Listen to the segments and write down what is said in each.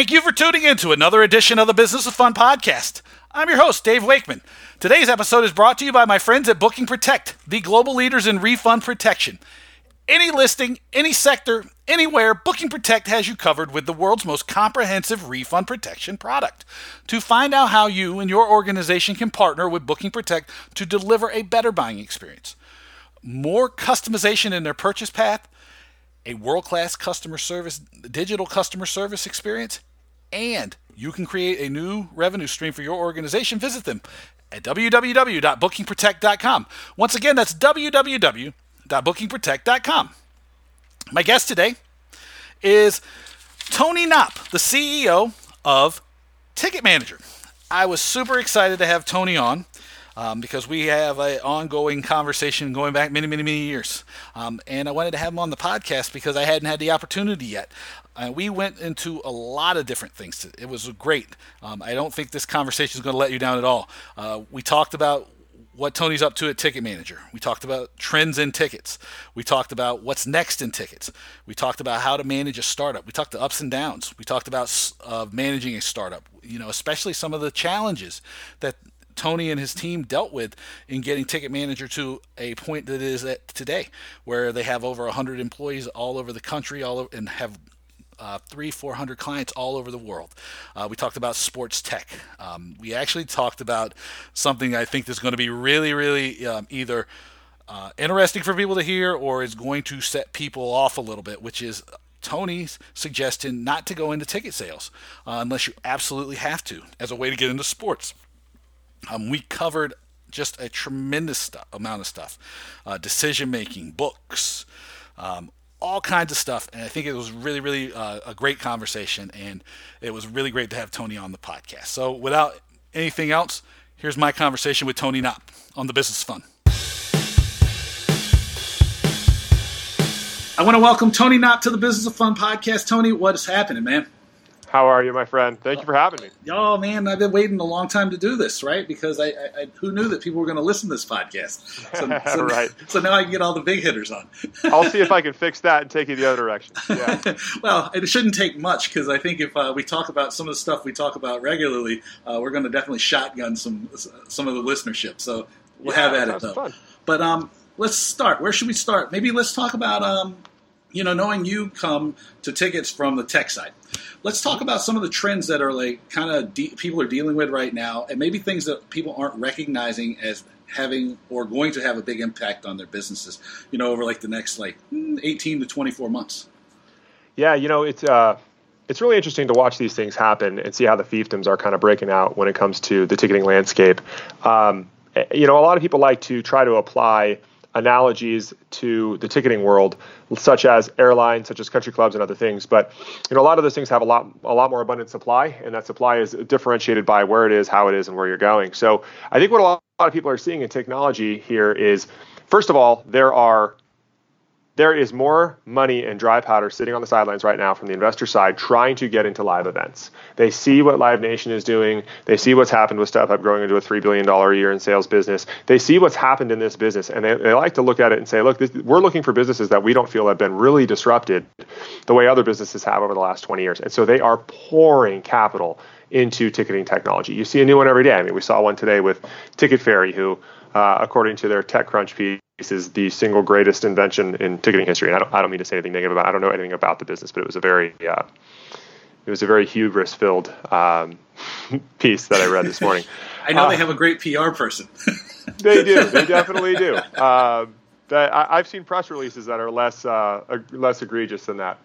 Thank you for tuning in to another edition of the Business of Fun podcast. I'm your host, Dave Wakeman. Today's episode is brought to you by my friends at Booking Protect, the global leaders in refund protection. Any listing, any sector, anywhere, Booking Protect has you covered with the world's most comprehensive refund protection product. To find out how you and your organization can partner with Booking Protect to deliver a better buying experience, more customization in their purchase path, a world class customer service, digital customer service experience, and you can create a new revenue stream for your organization. Visit them at www.bookingprotect.com. Once again, that's www.bookingprotect.com. My guest today is Tony Knopp, the CEO of Ticket Manager. I was super excited to have Tony on um, because we have an ongoing conversation going back many, many, many years. Um, and I wanted to have him on the podcast because I hadn't had the opportunity yet. Uh, we went into a lot of different things. It was great. Um, I don't think this conversation is going to let you down at all. Uh, we talked about what Tony's up to at Ticket Manager. We talked about trends in tickets. We talked about what's next in tickets. We talked about how to manage a startup. We talked the ups and downs. We talked about uh, managing a startup. You know, especially some of the challenges that Tony and his team dealt with in getting Ticket Manager to a point that is at today, where they have over 100 employees all over the country, all over, and have uh, three, four hundred clients all over the world. Uh, we talked about sports tech. Um, we actually talked about something I think is going to be really, really um, either uh, interesting for people to hear or is going to set people off a little bit, which is Tony's suggestion not to go into ticket sales uh, unless you absolutely have to as a way to get into sports. Um, we covered just a tremendous stu- amount of stuff uh, decision making, books, um, all kinds of stuff. And I think it was really, really uh, a great conversation. And it was really great to have Tony on the podcast. So, without anything else, here's my conversation with Tony Knopp on the Business Fun. I want to welcome Tony Knopp to the Business of Fun podcast. Tony, what is happening, man? How are you, my friend? Thank you for having me. Oh man, I've been waiting a long time to do this, right? Because I, I, I who knew that people were going to listen to this podcast? So, so, right. So now I can get all the big hitters on. I'll see if I can fix that and take you the other direction. Yeah. well, it shouldn't take much because I think if uh, we talk about some of the stuff we talk about regularly, uh, we're going to definitely shotgun some some of the listenership. So we'll yeah, have at it though. Fun. But um, let's start. Where should we start? Maybe let's talk about um, you know, knowing you come to tickets from the tech side. Let's talk about some of the trends that are like kind of de- people are dealing with right now, and maybe things that people aren't recognizing as having or going to have a big impact on their businesses. You know, over like the next like hmm, eighteen to twenty four months. Yeah, you know, it's uh, it's really interesting to watch these things happen and see how the fiefdoms are kind of breaking out when it comes to the ticketing landscape. Um, eh, you know, a lot of people like to try to apply analogies to the ticketing world, such as airlines, such as country clubs, and other things. But you know, a lot of those things have a lot a lot more abundant supply, and that supply is differentiated by where it is, how it is, and where you're going. So I think what a lot of people are seeing in technology here is, first of all, there are there is more money and dry powder sitting on the sidelines right now from the investor side trying to get into live events. They see what Live Nation is doing. They see what's happened with StubHub growing into a $3 billion a year in sales business. They see what's happened in this business, and they, they like to look at it and say, look, this, we're looking for businesses that we don't feel have been really disrupted the way other businesses have over the last 20 years. And so they are pouring capital into ticketing technology. You see a new one every day. I mean, we saw one today with Ticket Fairy, who, uh, according to their TechCrunch piece, is the single greatest invention in ticketing history. And I don't, I don't mean to say anything negative about. It. I don't know anything about the business, but it was a very, uh, it was a very hubris-filled um, piece that I read this morning. I know uh, they have a great PR person. they do. They definitely do. Uh, that, I, have seen press releases that are less uh, less egregious than that.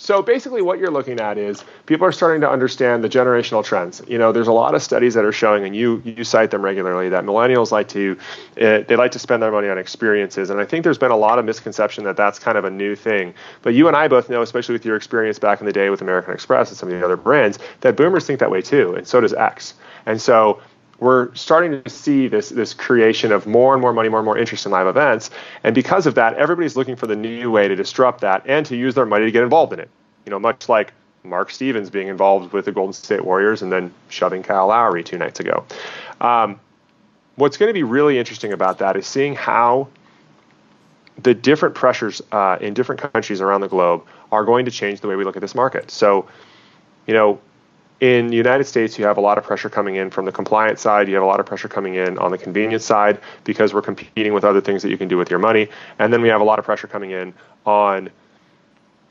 So basically, what you're looking at is people are starting to understand the generational trends. You know, there's a lot of studies that are showing, and you you cite them regularly, that millennials like to uh, they like to spend their money on experiences, and I think there's been a lot of misconception that that's kind of a new thing. But you and I both know, especially with your experience back in the day with American Express and some of the other brands, that boomers think that way too, and so does X. And so we're starting to see this this creation of more and more money, more and more interest in live events, and because of that, everybody's looking for the new way to disrupt that and to use their money to get involved in it. You know, much like Mark Stevens being involved with the Golden State Warriors and then shoving Kyle Lowry two nights ago. Um, what's going to be really interesting about that is seeing how the different pressures uh, in different countries around the globe are going to change the way we look at this market. So you know, in the United States, you have a lot of pressure coming in from the compliance side. You have a lot of pressure coming in on the convenience side because we're competing with other things that you can do with your money. And then we have a lot of pressure coming in on,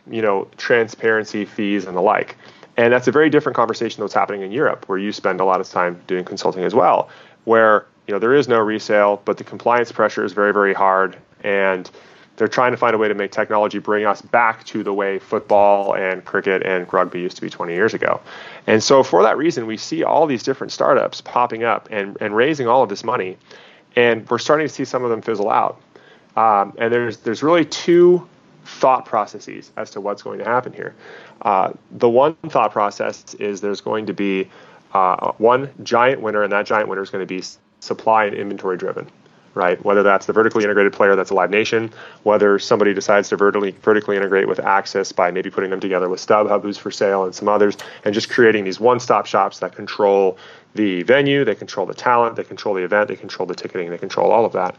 you know, transparency fees and the like. And that's a very different conversation than what's happening in Europe, where you spend a lot of time doing consulting as well, where you know there is no resale, but the compliance pressure is very, very hard, and they're trying to find a way to make technology bring us back to the way football and cricket and rugby used to be 20 years ago. And so for that reason, we see all these different startups popping up and, and raising all of this money, and we're starting to see some of them fizzle out. Um, and there's there's really two thought processes as to what's going to happen here. Uh, the one thought process is there's going to be uh, one giant winner, and that giant winner is going to be supply and inventory driven right? Whether that's the vertically integrated player that's a Live Nation, whether somebody decides to vertically vertically integrate with AXS by maybe putting them together with StubHub, who's for sale, and some others, and just creating these one-stop shops that control the venue, they control the talent, they control the event, they control the ticketing, they control all of that.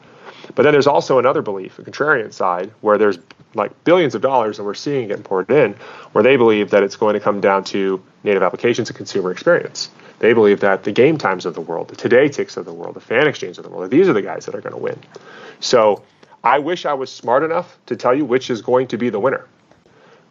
But then there's also another belief, a contrarian side, where there's like billions of dollars, and we're seeing it poured in, where they believe that it's going to come down to native applications and consumer experience. They believe that the game times of the world, the TodayTix of the world, the fan exchange of the world, these are the guys that are going to win. So I wish I was smart enough to tell you which is going to be the winner.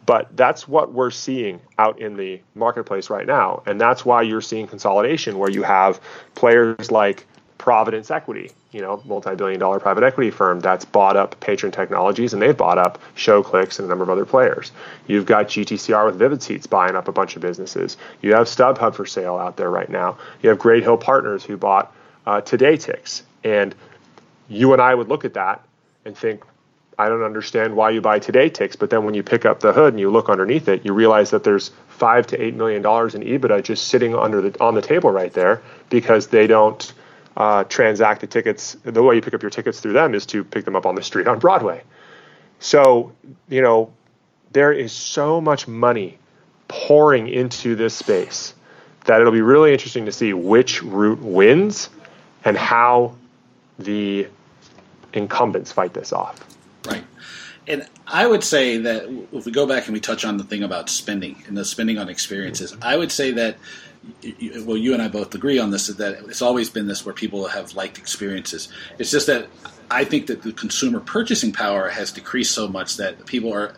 But that's what we're seeing out in the marketplace right now. And that's why you're seeing consolidation where you have players like Providence Equity, you know, multi-billion dollar private equity firm that's bought up Patron Technologies and they've bought up ShowClix and a number of other players. You've got GTCR with Vivid Seats buying up a bunch of businesses. You have StubHub for sale out there right now. You have Great Hill Partners who bought uh, TodayTix. And you and I would look at that and think, I don't understand why you buy TodayTix. But then when you pick up the hood and you look underneath it, you realize that there's five to eight million dollars in EBITDA just sitting under the on the table right there because they don't – uh, transact the tickets. The way you pick up your tickets through them is to pick them up on the street on Broadway. So, you know, there is so much money pouring into this space that it'll be really interesting to see which route wins and how the incumbents fight this off. Right. And I would say that if we go back and we touch on the thing about spending and the spending on experiences, I would say that well, you and I both agree on this, that it's always been this where people have liked experiences. It's just that I think that the consumer purchasing power has decreased so much that people are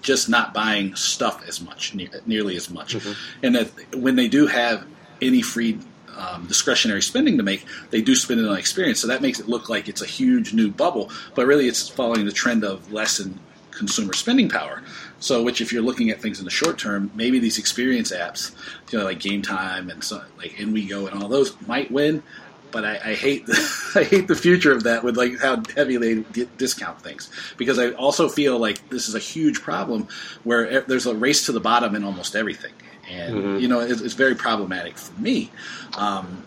just not buying stuff as much, nearly as much. Mm-hmm. And that when they do have any free um, discretionary spending to make, they do spend it on experience. So that makes it look like it's a huge new bubble, but really it's following the trend of less and consumer spending power. So, which if you're looking at things in the short term, maybe these experience apps, you know, like Game Time and so, like InWeGo and all those might win. But I, I hate the I hate the future of that with like how heavy they discount things because I also feel like this is a huge problem where there's a race to the bottom in almost everything, and mm-hmm. you know it's, it's, very problematic for me. Um,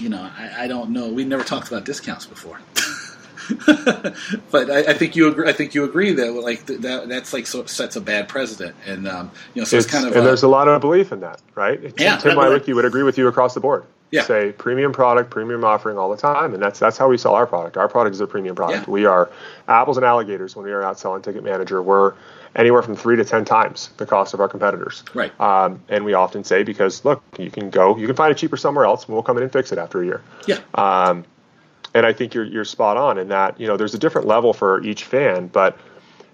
you know, I, I don't know. We never talked about discounts before. but I, I, think you agree. I think you agree that like that that's like so, sets a bad precedent, and um, you know, so it's, it's kind of and a, there's a lot of belief in that, right? Yeah, Tim Wielicki would agree with you across the board. Yeah. Say premium product, premium offering all the time, and that's that's how we sell our product. Our product is a premium product. Yeah. We are apples and alligators when we are out selling Ticket Manager. We're anywhere from three to ten times the cost of our competitors. Right. Um, and we often say because look, you can go, you can find it cheaper somewhere else, and we'll come in and fix it after a year. Yeah. Um, and I think you're you're spot on in that you know there's a different level for each fan, but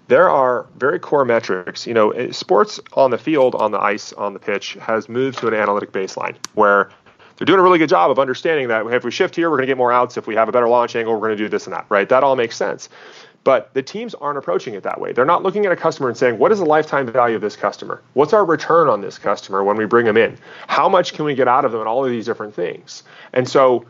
there are very core metrics. You know, eh, sports on the field, on the ice, on the pitch has moved to an analytic baseline where they're doing a really good job of understanding that if we shift here, we're going to get more outs. If we have a better launch angle, we're going to do this and that. Right? That all makes sense. But the teams aren't approaching it that way. They're not looking at a customer and saying, what is the lifetime value of this customer? What's our return on this customer when we bring them in? How much can we get out of them and all of these different things? And so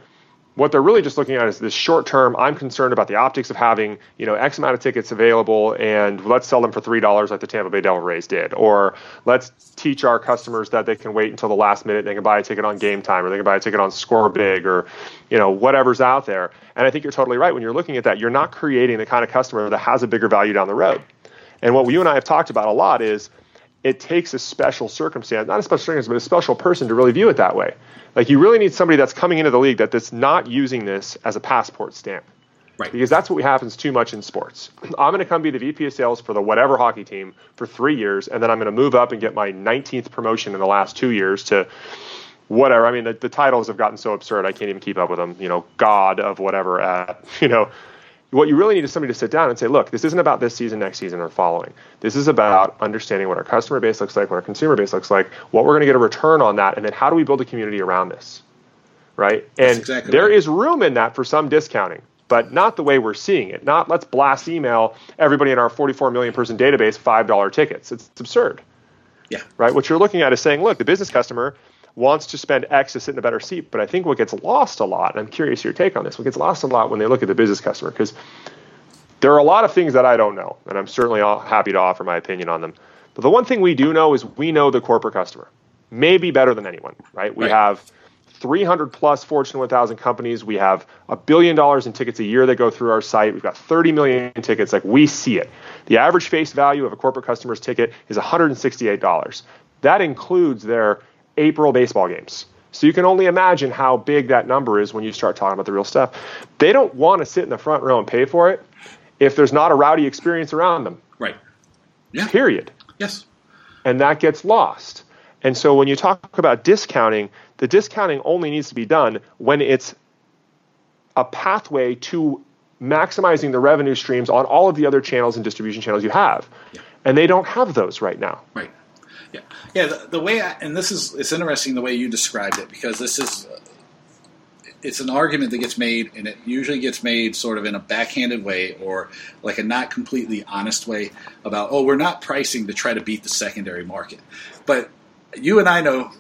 what they're really just looking at is this short term. I'm concerned about the optics of having you know X amount of tickets available, and let's sell them for three dollars like the Tampa Bay Devil Rays did, or let's teach our customers that they can wait until the last minute. And they can buy a ticket on Game Time, or they can buy a ticket on Score Big, or you know whatever's out there. And I think you're totally right when you're looking at that. You're not creating the kind of customer that has a bigger value down the road. And what you and I have talked about a lot is it takes a special circumstance, not a special circumstance, but a special person to really view it that way. Like you really need somebody that's coming into the league that that's not using this as a passport stamp. Right. Because that's what happens too much in sports. I'm going to come be the VP of sales for the whatever hockey team for three years, and then I'm going to move up and get my 19th promotion in the last two years to whatever. I mean, the, the titles have gotten so absurd, I can't even keep up with them. You know, God of whatever at, you know, what you really need is somebody to sit down and say, look, this isn't about this season, next season, or following. This is about understanding what our customer base looks like, what our consumer base looks like, what we're going to get a return on that, and then how do we build a community around this, right? And exactly there right. is room in that for some discounting, but not the way we're seeing it. Not let's blast email everybody in our 44 million person database $5 tickets. It's, it's absurd, Yeah. right? What you're looking at is saying, look, the business customer wants to spend X to sit in a better seat. But I think what gets lost a lot, and I'm curious your take on this, what gets lost a lot when they look at the business customer, because there are a lot of things that I don't know, and I'm certainly all happy to offer my opinion on them. But the one thing we do know is we know the corporate customer, maybe better than anyone, right? We Right. have 300 plus Fortune 1000 companies. We have a billion dollars in tickets a year that go through our site. We've got 30 million tickets. Like we see it. The average face value of a corporate customer's ticket is $168. That includes their April baseball games. So you can only imagine how big that number is when you start talking about the real stuff. They don't want to sit in the front row and pay for it if there's not a rowdy experience around them. Right. Yeah. Period Yes. and that gets lost. And so when you talk about discounting, the discounting only needs to be done when it's a pathway to maximizing the revenue streams on all of the other channels and distribution channels you have. And they don't have those right now. Right. Yeah. Yeah. The, the way I, and this is it's interesting the way you described it because this is uh, it's an argument that gets made and it usually gets made sort of in a backhanded way or like a not completely honest way about oh we're not pricing to try to beat the secondary market, but you and I know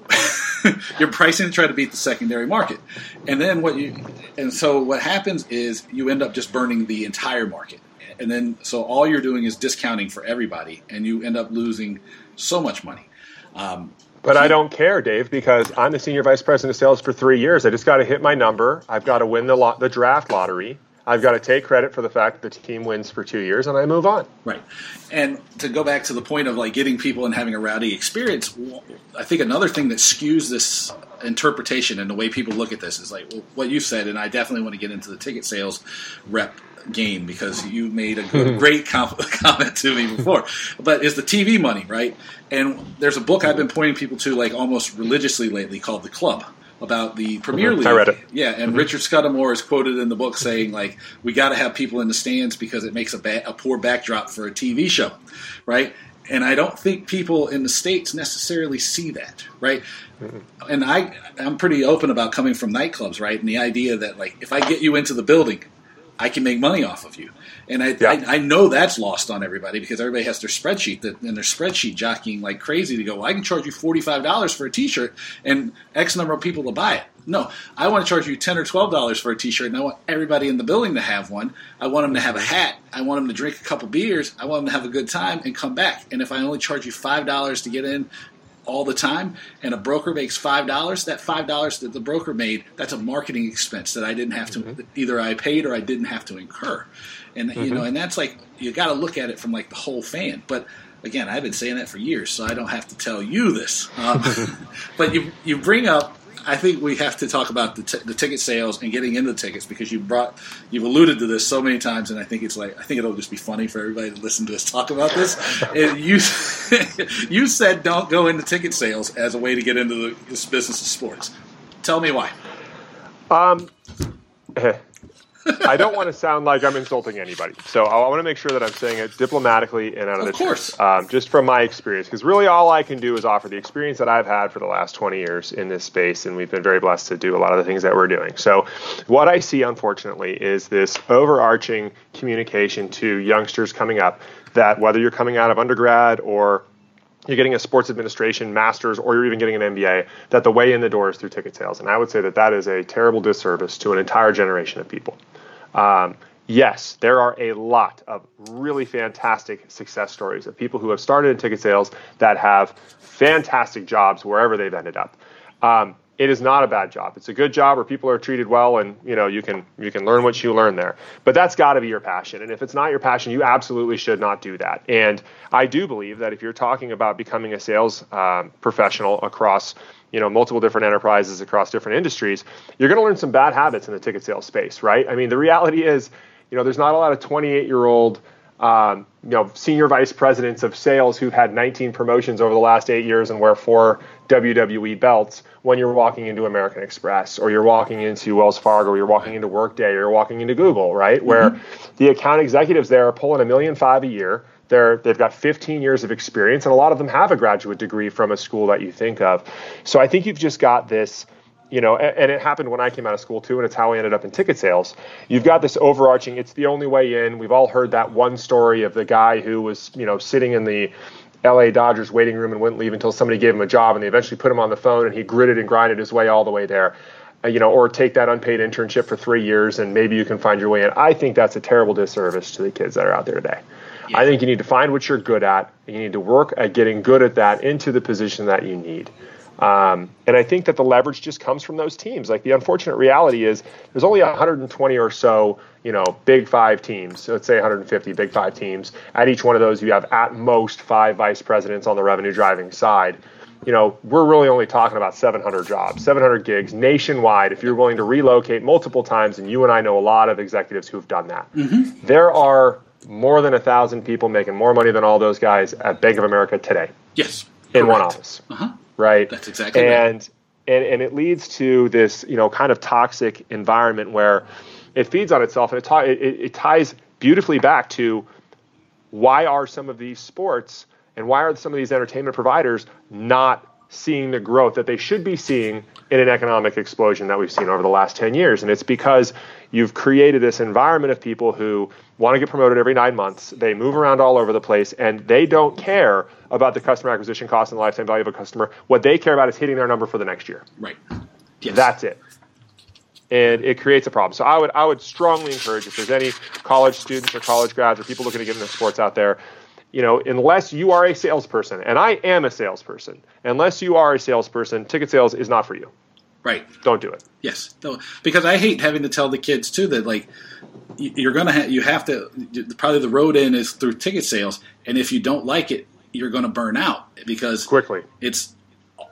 you're pricing to try to beat the secondary market, and then what you and so what happens is you end up just burning the entire market, and then so all you're doing is discounting for everybody, and you end up losing so much money. Um, But I don't care, Dave, because I'm the senior vice president of sales for three years. I just got to hit my number. I've got to win the lot, the draft lottery. I've got to take credit for the fact that the team wins for two years, and I move on. Right. And to go back to the point of like getting people and having a rowdy experience, I think another thing that skews this interpretation and the way people look at this is like well, what you said, and I definitely want to get into the ticket sales rep game because you made a good, great com- comment to me before. But is the TV money right? And there's a book I've been pointing people to like almost religiously lately called The Club about the Premier Mhm. League. I read it. Yeah, and Richard Scudamore is quoted in the book saying like we got to have people in the stands because it makes a, ba- a poor backdrop for a TV show, right? And I don't think people in the states necessarily see that, right? And I I'm pretty open about coming from nightclubs, right? And the idea that like if I get you into the building, I can make money off of you. And I, Yeah. I, I know that's lost on everybody because everybody has their spreadsheet that and their spreadsheet jockeying like crazy to go, well, I can charge you forty five dollars for a t shirt and X number of people to buy it. No, I want to charge you ten or twelve dollars for a t shirt and I want everybody in the building to have one. I want them to have a hat. I want them to drink a couple beers. I want them to have a good time and come back. And if I only charge you five dollars to get in all the time and a broker makes five dollars that five dollars that the broker made that's a marketing expense that i didn't have to either i paid or i didn't have to incur. And you know and that's like you got to look at it from like the whole fan. But again i've been saying that for years so i don't have to tell you this. Um, but you you bring up I think we have to talk about the, t- the ticket sales and getting into tickets because you brought you've alluded to this so many times, and I think it's like I think it'll just be funny for everybody to listen to us talk about this. and you you said don't go into ticket sales as a way to get into the, this business of sports. Tell me why. Um, I don't want to sound like I'm insulting anybody, so I want to make sure that I'm saying it diplomatically and out of, Of the course. um, just from my experience. Because really, all I can do is offer the experience that I've had for the last 20 years in this space, and we've been very blessed to do a lot of the things that we're doing. So, what I see, unfortunately, is this overarching communication to youngsters coming up that whether you're coming out of undergrad or you're getting a sports administration master's or you're even getting an MBA, that the way in the door is through ticket sales. And I would say that that is a terrible disservice to an entire generation of people. Um, yes, there are a lot of really fantastic success stories of people who have started in ticket sales that have fantastic jobs wherever they've ended up. Um, it is not a bad job. It's a good job where people are treated well, and you know you can you can learn what you learn there. But that's got to be your passion. And if it's not your passion, you absolutely should not do that. And I do believe that if you're talking about becoming a sales um, professional across you know multiple different enterprises across different industries, you're going to learn some bad habits in the ticket sales space, right? I mean, the reality is you know, there's not a lot of 28 year old um, you know, senior vice presidents of sales who've had 19 promotions over the last eight years and wear four WWE belts when you're walking into American Express or you're walking into Wells Fargo or you're walking into Workday or you're walking into Google, right? Mm-hmm. Where the account executives there are pulling a million five a year. They're, they've got 15 years of experience, and a lot of them have a graduate degree from a school that you think of. So I think you've just got this you know, and, it happened when I came out of school too, and it's how I ended up in ticket sales. You've got this overarching, it's the only way in. We've all heard that one story of the guy who was, you know, sitting in the LA Dodgers waiting room and wouldn't leave until somebody gave him a job, and they eventually put him on the phone, and he gritted and grinded his way all the way there. Uh, you know, or take that unpaid internship for three years, and maybe you can find your way in. I think that's a terrible disservice to the kids that are out there today. Yeah. I think you need to find what you're good at. You need to work at getting good at that into the position that you need. Um, and I think that the leverage just comes from those teams. Like the unfortunate reality is there's only 120 or so, you know, big five teams. So let's say 150 big five teams. At each one of those, you have at most five vice presidents on the revenue driving side. You know, we're really only talking about 700 jobs, 700 gigs nationwide. If you're willing to relocate multiple times, and you and I know a lot of executives who've done that, mm-hmm. there are more than a thousand people making more money than all those guys at Bank of America today. Yes, in correct. one office. Uh-huh right? That's exactly and, right. And, and it leads to this, you know, kind of toxic environment where it feeds on itself and it, t- it, it ties beautifully back to why are some of these sports and why are some of these entertainment providers not seeing the growth that they should be seeing in an economic explosion that we've seen over the last 10 years. And it's because you've created this environment of people who want to get promoted every nine months. They move around all over the place and they don't care about the customer acquisition cost and the lifetime value of a customer. What they care about is hitting their number for the next year. Right. Yes. That's it. And it creates a problem. So I would I would strongly encourage if there's any college students or college grads or people looking to get into sports out there, you know, unless you are a salesperson, and I am a salesperson, unless you are a salesperson, ticket sales is not for you. Right. Don't do it. Yes. No, because I hate having to tell the kids too that like you're gonna have you have to probably the road in is through ticket sales, and if you don't like it, you're gonna burn out because quickly it's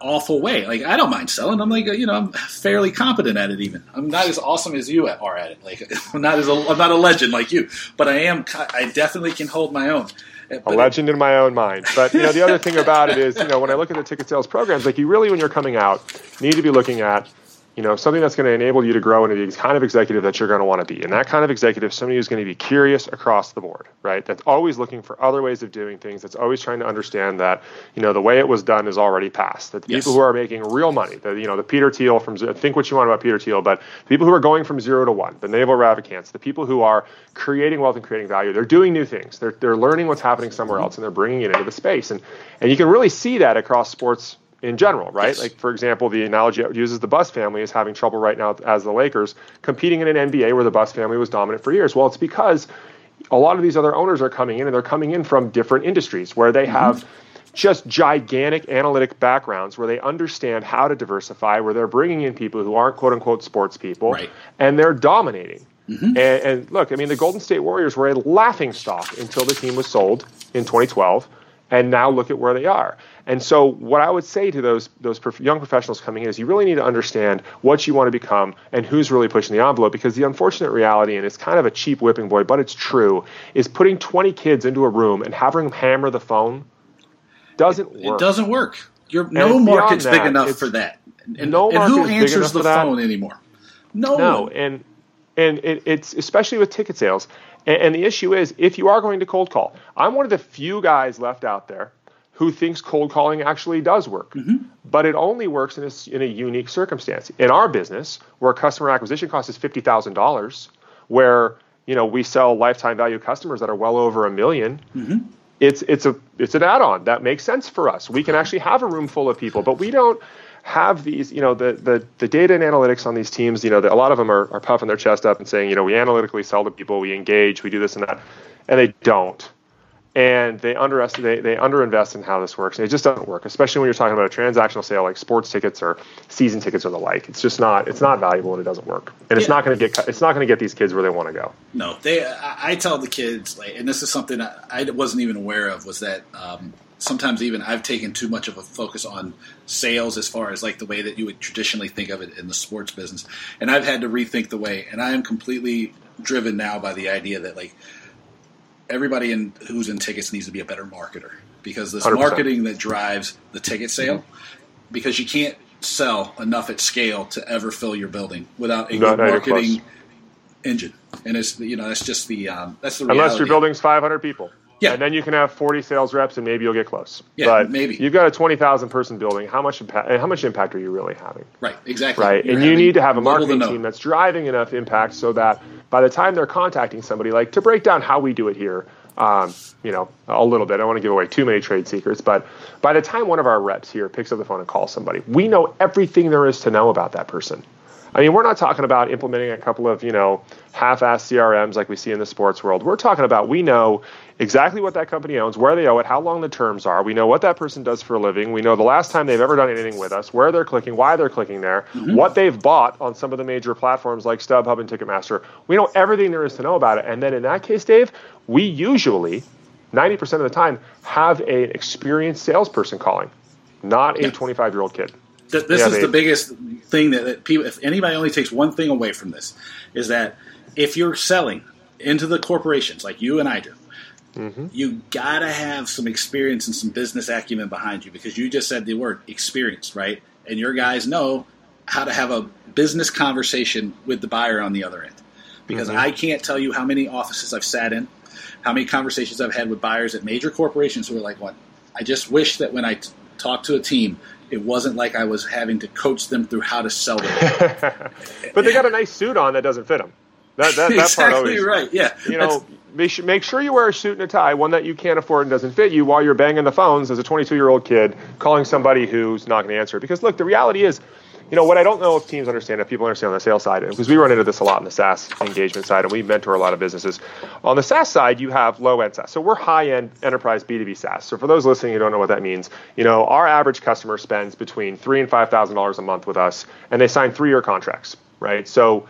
awful way. Like I don't mind selling. I'm like you know I'm fairly competent at it. Even I'm not as awesome as you are at it. Like I'm not as a, I'm not a legend like you, but I am. I definitely can hold my own uh, a legend in my own mind. But you know, the other thing about it is, you know, when I look at the ticket sales programs, like you really, when you're coming out, need to be looking at you know, something that's going to enable you to grow into the kind of executive that you're going to want to be. And that kind of executive, somebody who's going to be curious across the board, right? That's always looking for other ways of doing things. That's always trying to understand that, you know, the way it was done is already past. That the yes. people who are making real money, the, you know, the Peter Thiel from, think what you want about Peter Thiel, but the people who are going from zero to one, the Naval Ravikants, the people who are creating wealth and creating value, they're doing new things. They're, they're learning what's happening somewhere else and they're bringing it into the space. And, and you can really see that across sports in general, right? Yes. Like for example, the analogy uses the Buss family is having trouble right now as the Lakers competing in an NBA where the Buss family was dominant for years. Well, it's because a lot of these other owners are coming in and they're coming in from different industries where they mm-hmm. have just gigantic analytic backgrounds where they understand how to diversify, where they're bringing in people who aren't quote unquote sports people, right. and they're dominating. Mm-hmm. And, and look, I mean, the Golden State Warriors were a laughing stock until the team was sold in 2012 and now look at where they are. And so, what I would say to those those prof- young professionals coming in is, you really need to understand what you want to become and who's really pushing the envelope. Because the unfortunate reality, and it's kind of a cheap whipping boy, but it's true, is putting 20 kids into a room and having them hammer the phone doesn't work. It doesn't work. You're, no market's that, big enough for that. And, no and who answers the phone anymore? No, no, and and it, it's especially with ticket sales. And, and the issue is, if you are going to cold call, I'm one of the few guys left out there who thinks cold calling actually does work. Mm-hmm. But it only works in a, in a unique circumstance. In our business, where customer acquisition cost is fifty thousand dollars, where you know we sell lifetime value customers that are well over a 1000000 mm-hmm. It's it's a it's an add-on that makes sense for us. We can actually have a room full of people, but we don't have these, you know, the, the, the data and analytics on these teams, you know, the, a lot of them are, are puffing their chest up and saying, you know, we analytically sell to people, we engage, we do this and that, and they don't. And they underestimate, they, they underinvest in how this works. And it just doesn't work, especially when you're talking about a transactional sale like sports tickets or season tickets or the like. It's just not, it's not valuable and it doesn't work. And it's not going to get, it's not going to get these kids where they want to go. No, they, I, I tell the kids, like, and this is something I, I wasn't even aware of, was that um, sometimes even I've taken too much of a focus on sales as far as like the way that you would traditionally think of it in the sports business, and I've had to rethink the way. And I am completely driven now by the idea that like everybody in who's in tickets needs to be a better marketer because this 100%. marketing that drives the ticket sale because you can't sell enough at scale to ever fill your building without a good marketing engine. And it's you know that's just the um, that's the Unless your building's 500 people. Yeah. And then you can have 40 sales reps, and maybe you'll get close. Yeah, but maybe. You've got a 20,000 person building. How much impact? How much impact are you really having? right exactly Right. You're and you need to have a marketing team that's driving enough impact so that by the time they're contacting somebody, like to break down how we do it here, um, you know, a little bit. I don't want to give away too many trade secrets, but by the time one of our reps here picks up the phone and calls somebody, we know everything there is to know about that person. I mean, we're not talking about implementing a couple of, you know, half-assed CRMs like we see in the sports world. We're talking about we know exactly what that company owns, where they owe it, how long the terms are. We know what that person does for a living. We know the last time they've ever done anything with us, where they're clicking, why they're clicking there, mm-hmm. what they've bought on some of the major platforms like StubHub and Ticketmaster. We know everything there is to know about it. And then in that case, Dave, we usually 90% of the time have an experienced salesperson calling, not a 25 year old kid. Th- this Yeah, is they- the biggest thing that, that people. If anybody only takes one thing away from this, is that if you're selling into the corporations like you and I do, Mm-hmm. you gotta have some experience and some business acumen behind you because you just said the word experience, right? And your guys know how to have a business conversation with the buyer on the other end. Because Mm-hmm. I can't tell you how many offices I've sat in, how many conversations I've had with buyers at major corporations who are like, "What? I just wish that when I t- talk to a team, it wasn't like I was having to coach them through how to sell them." But they got a nice suit on that doesn't fit them. That, that, that part exactly always, right. Yeah, You know, make make sure you wear a suit and a tie, one that you can't afford and doesn't fit you while you're banging the phones as a 22 year old kid calling somebody who's not going to answer. Because look, the reality is, you know, what I don't know if teams understand, if people understand on the sales side, because we run into this a lot on the SaaS engagement side and we mentor a lot of businesses. On the SaaS side, you have low end SaaS. So we're high end enterprise B2B SaaS. So for those listening who don't know what that means, you know, our average customer spends between three and five thousand dollars a month with us, and they sign three year contracts, right? So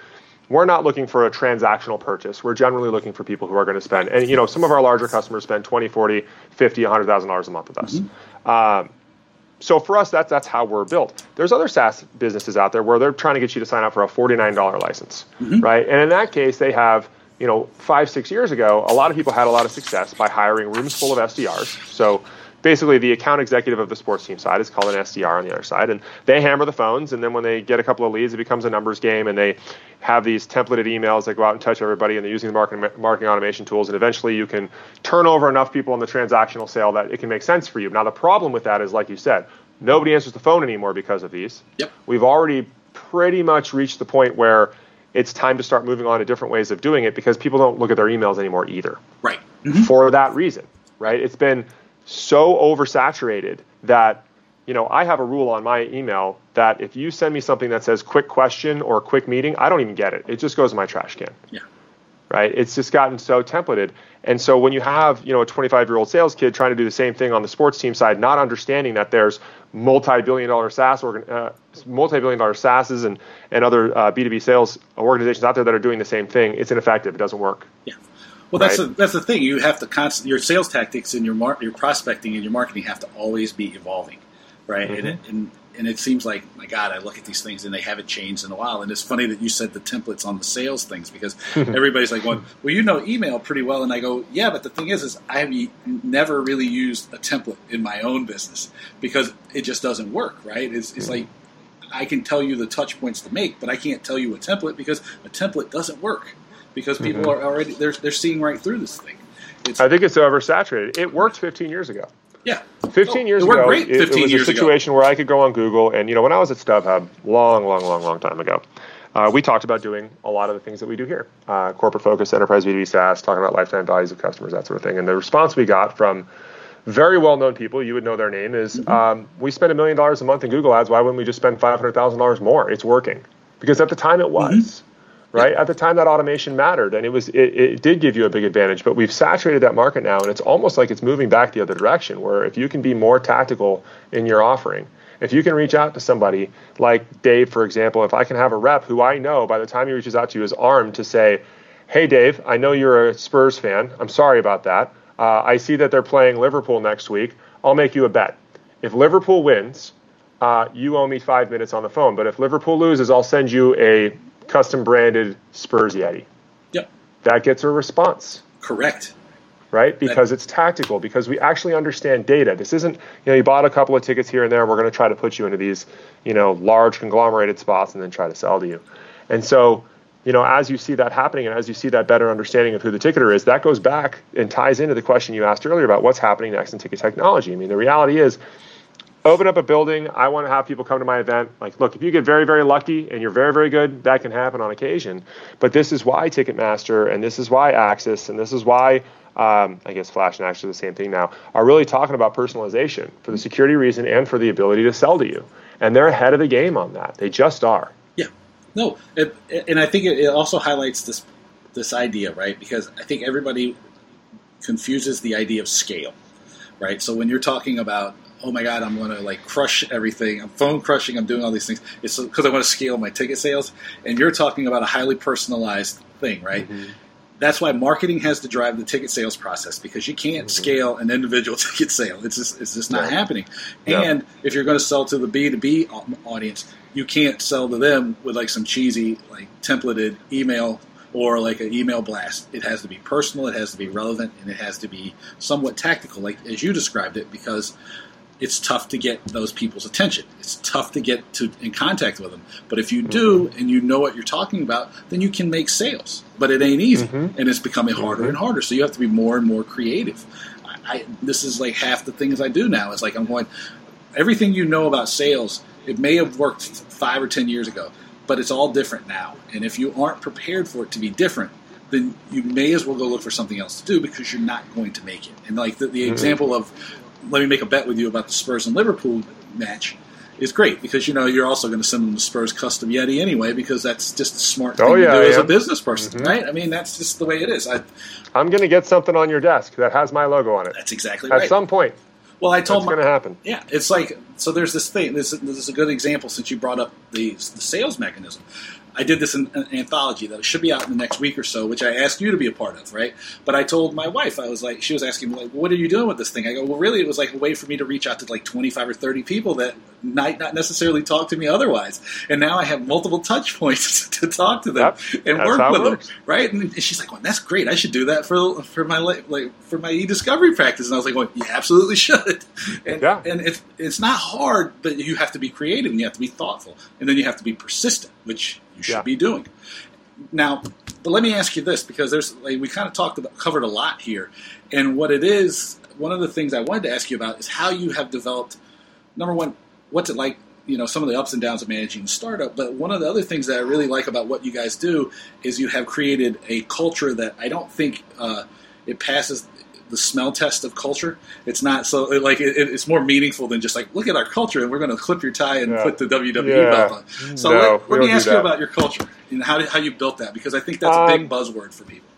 we're not looking for a transactional purchase. We're generally looking for people who are going to spend, and you know, some of our larger customers spend 20, 40, 50, 100,000 dollars a month with us. Um, so for us, that's that's how we're built. There's other SaaS businesses out there where they're trying to get you to sign up for a $49 license, mm-hmm. right? And in that case, they have, you know, five, six years ago, a lot of people had a lot of success by hiring rooms full of SDRs. So basically, the account executive of the sports team side is called an SDR on the other side, and they hammer the phones. And then when they get a couple of leads, it becomes a numbers game, and they have these templated emails that go out and touch everybody, and they're using the marketing marketing automation tools. And eventually, you can turn over enough people on the transactional sale that it can make sense for you. Now, the problem with that is, like you said, nobody answers the phone anymore because of these. Yep. We've already pretty much reached the point where it's time to start moving on to different ways of doing it because people don't look at their emails anymore either right. Mm-hmm. for that reason, right? It's been so oversaturated that, you know, I have a rule on my email that if you send me something that says quick question or quick meeting, I don't even get it. It just goes in my trash can Yeah. right? It's just gotten so templated. And so when you have, you know, a 25 year old sales kid trying to do the same thing on the sports team side, not understanding that there's multi-billion dollar SaaS organ, uh, multi-billion dollar SaaSes and, and other uh, B2B sales organizations out there that are doing the same thing, it's ineffective. It doesn't work. Yeah. Well, that's Right. the, that's the thing. You have to constant your sales tactics and your mar- your prospecting and your marketing have to always be evolving, right? And, it, mm-hmm. and and it seems like my God, I look at these things and they haven't changed in a while. And it's funny that you said the templates on the sales things because everybody's like, "Well, well, you know email pretty well," and I go, "Yeah, but the thing is, is I have never really used a template in my own business because it just doesn't work, right? It's, it's mm-hmm. like I can tell you the touch points to make, but I can't tell you a template because a template doesn't work because people are already they're they're seeing right through this thing. It's I think it's oversaturated. It worked 15 years ago. yeah, 15 Oh, years it worked ago, great it, 15 it was years a ago. situation where I could go on Google, and you know, when I was at StubHub, long, long, long, long time ago, uh, we talked about doing a lot of the things that we do here: uh, corporate focus, enterprise B2B SaaS, talking about lifetime values of customers, that sort of thing. And the response we got from very well-known people, you would know their name, is Mm-hmm. um, we spend a million dollars a month in Google Ads. Why wouldn't we just spend five hundred thousand dollars more? It's working because at the time it was. Mm-hmm. Right at the time, that automation mattered, and it was it, it did give you a big advantage. But we've saturated that market now, and it's almost like it's moving back the other direction. Where if you can be more tactical in your offering, if you can reach out to somebody like Dave, for example, if I can have a rep who I know by the time he reaches out to you is armed to say, "Hey, Dave, I know you're a Spurs fan. I'm sorry about that. Uh, I see that they're playing Liverpool next week. I'll make you a bet. If Liverpool wins, uh, you owe me five minutes on the phone. But if Liverpool loses, I'll send you a custom branded Spurs Yeti. Yep. That gets a response. Correct. Right? Because it's tactical, because we actually understand data. This isn't, you know, you bought a couple of tickets here and there, and we're going to try to put you into these, you know, large conglomerated spots and then try to sell to you. And so, you know, as you see that happening and as you see that better understanding of who the ticketer is, that goes back and ties into the question you asked earlier about what's happening next in ticket technology. I mean, the reality is, open up a building. I want to have people come to my event. Like, look, if you get very, very lucky and you're very, very good, that can happen on occasion. But this is why Ticketmaster and this is why AXS and this is why um, I guess Flash and AXS are the same thing now, are really talking about personalization for the security reason and for the ability to sell to you. And they're ahead of the game on that. They just are. Yeah. No, it, and I think it also highlights this this idea, right? Because I think everybody confuses the idea of scale, right? So when you're talking about oh my god, I'm going to like crush everything. I'm phone crushing. I'm doing all these things. It's because I want to scale my ticket sales. And you're talking about a highly personalized thing, right? Mm-hmm. That's why marketing has to drive the ticket sales process because you can't mm-hmm. scale an individual ticket sale. It's just it's just not happening. And if you're going to sell to the B 2 B audience, you can't sell to them with like some cheesy like templated email or like an email blast. It has to be personal, it has to be relevant, and it has to be somewhat tactical, like as you described it, because it's tough to get those people's attention. It's tough to get to in contact with them. But if you do mm-hmm. and you know what you're talking about, then you can make sales. But it ain't easy, mm-hmm. and it's becoming harder mm-hmm. and harder. So you have to be more and more creative. I, I, this is like half the things I do now. It's like I'm going. Everything you know about sales, it may have worked five or ten years ago, but it's all different now. And if you aren't prepared for it to be different, then you may as well go look for something else to do because you're not going to make it. And like the, the mm-hmm. example of let me make a bet with you about the Spurs and Liverpool match is great because you know you're also going to send them the Spurs custom Yeti anyway because that's just a smart thing oh, yeah, to do as a business person, mm-hmm. right? I mean that's just the way it is. I, am going to get something on your desk that has my logo on it. That's exactly At right. some point. Well, I told that's going to happen. Yeah, it's like so. There's this thing. This, this is a good example since you brought up the the sales mechanism. I did this in an anthology that should be out in the next week or so, which I asked you to be a part of, right? But I told my wife, I was like, she was asking me, like, what are you doing with this thing? I go, well, really, it was like a way for me to reach out to like 25 or 30 people that might not necessarily talk to me otherwise. And now I have multiple touch points to talk to them yep, and work with them, right? And she's like, well, that's great. I should do that for for my like for my e-discovery practice. And I was like, well, you absolutely should. And, yeah. and it's, it's not hard, but you have to be creative and you have to be thoughtful. And then you have to be persistent, which you should yeah. be doing. Now, but let me ask you this because there's like, we kind of talked about covered a lot here, and what it is. One of the things I wanted to ask you about is how you have developed. Number one, what's it like? You know, some of the ups and downs of managing a startup. But one of the other things that I really like about what you guys do is you have created a culture that I don't think uh, it passes the smell test of culture. It's not so like it, it's more meaningful than just like look at our culture and we're going to clip your tie and yeah. put the WWE yeah. belt on. So no, let, let me ask you about your culture and how how you built that because I think that's a big um, buzzword for people.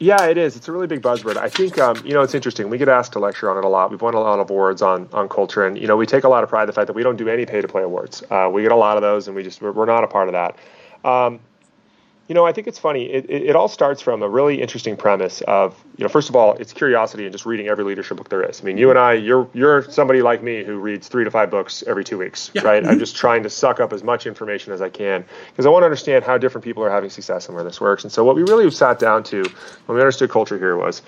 Yeah, it is. It's a really big buzzword. I think um, you know it's interesting. We get asked to lecture on it a lot. We've won a lot of awards on on culture, and you know we take a lot of pride in the fact that we don't do any pay to play awards. Uh, we get a lot of those, and we just we're, we're not a part of that. Um, you know, I think it's funny. It, it, it, all starts from a really interesting premise of, you know, first of all, it's curiosity and just reading every leadership book there is. I mean, you and I, you're you're somebody like me who reads three to five books every two weeks, yeah. right? Mm-hmm. I'm just trying to suck up as much information as I can because I want to understand how different people are having success and where this works. And so, what we really sat down to when we understood culture here was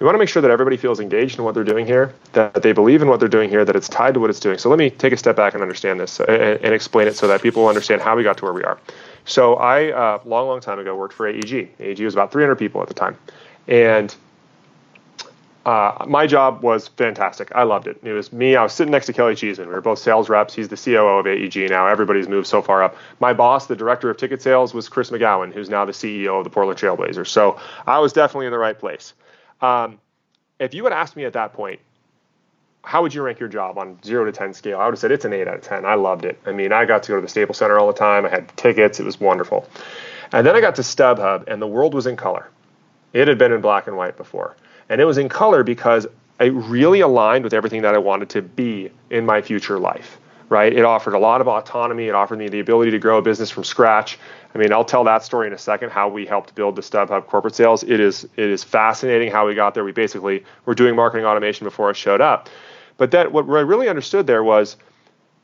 we want to make sure that everybody feels engaged in what they're doing here, that they believe in what they're doing here, that it's tied to what it's doing. So let me take a step back and understand this and, and explain it so that people understand how we got to where we are. So I, uh, long, long time ago, worked for AEG. AEG was about 300 people at the time, and uh, my job was fantastic. I loved it. It was me. I was sitting next to Kelly Cheeseman. We were both sales reps. He's the COO of AEG now. Everybody's moved so far up. My boss, the director of ticket sales, was Chris McGowan, who's now the CEO of the Portland Trailblazers. So I was definitely in the right place. Um, if you had asked me at that point, how would you rank your job on zero to 10 scale? I would have said it's an eight out of 10. I loved it. I mean, I got to go to the Staples Center all the time. I had tickets. It was wonderful. And then I got to StubHub and the world was in color. It had been in black and white before. And it was in color because it really aligned with everything that I wanted to be in my future life. right? It offered a lot of autonomy. It offered me the ability to grow a business from scratch. I mean, I'll tell that story in a second. How we helped build the StubHub corporate sales. It is it is fascinating how we got there. We basically were doing marketing automation before I showed up. But that what I really understood there was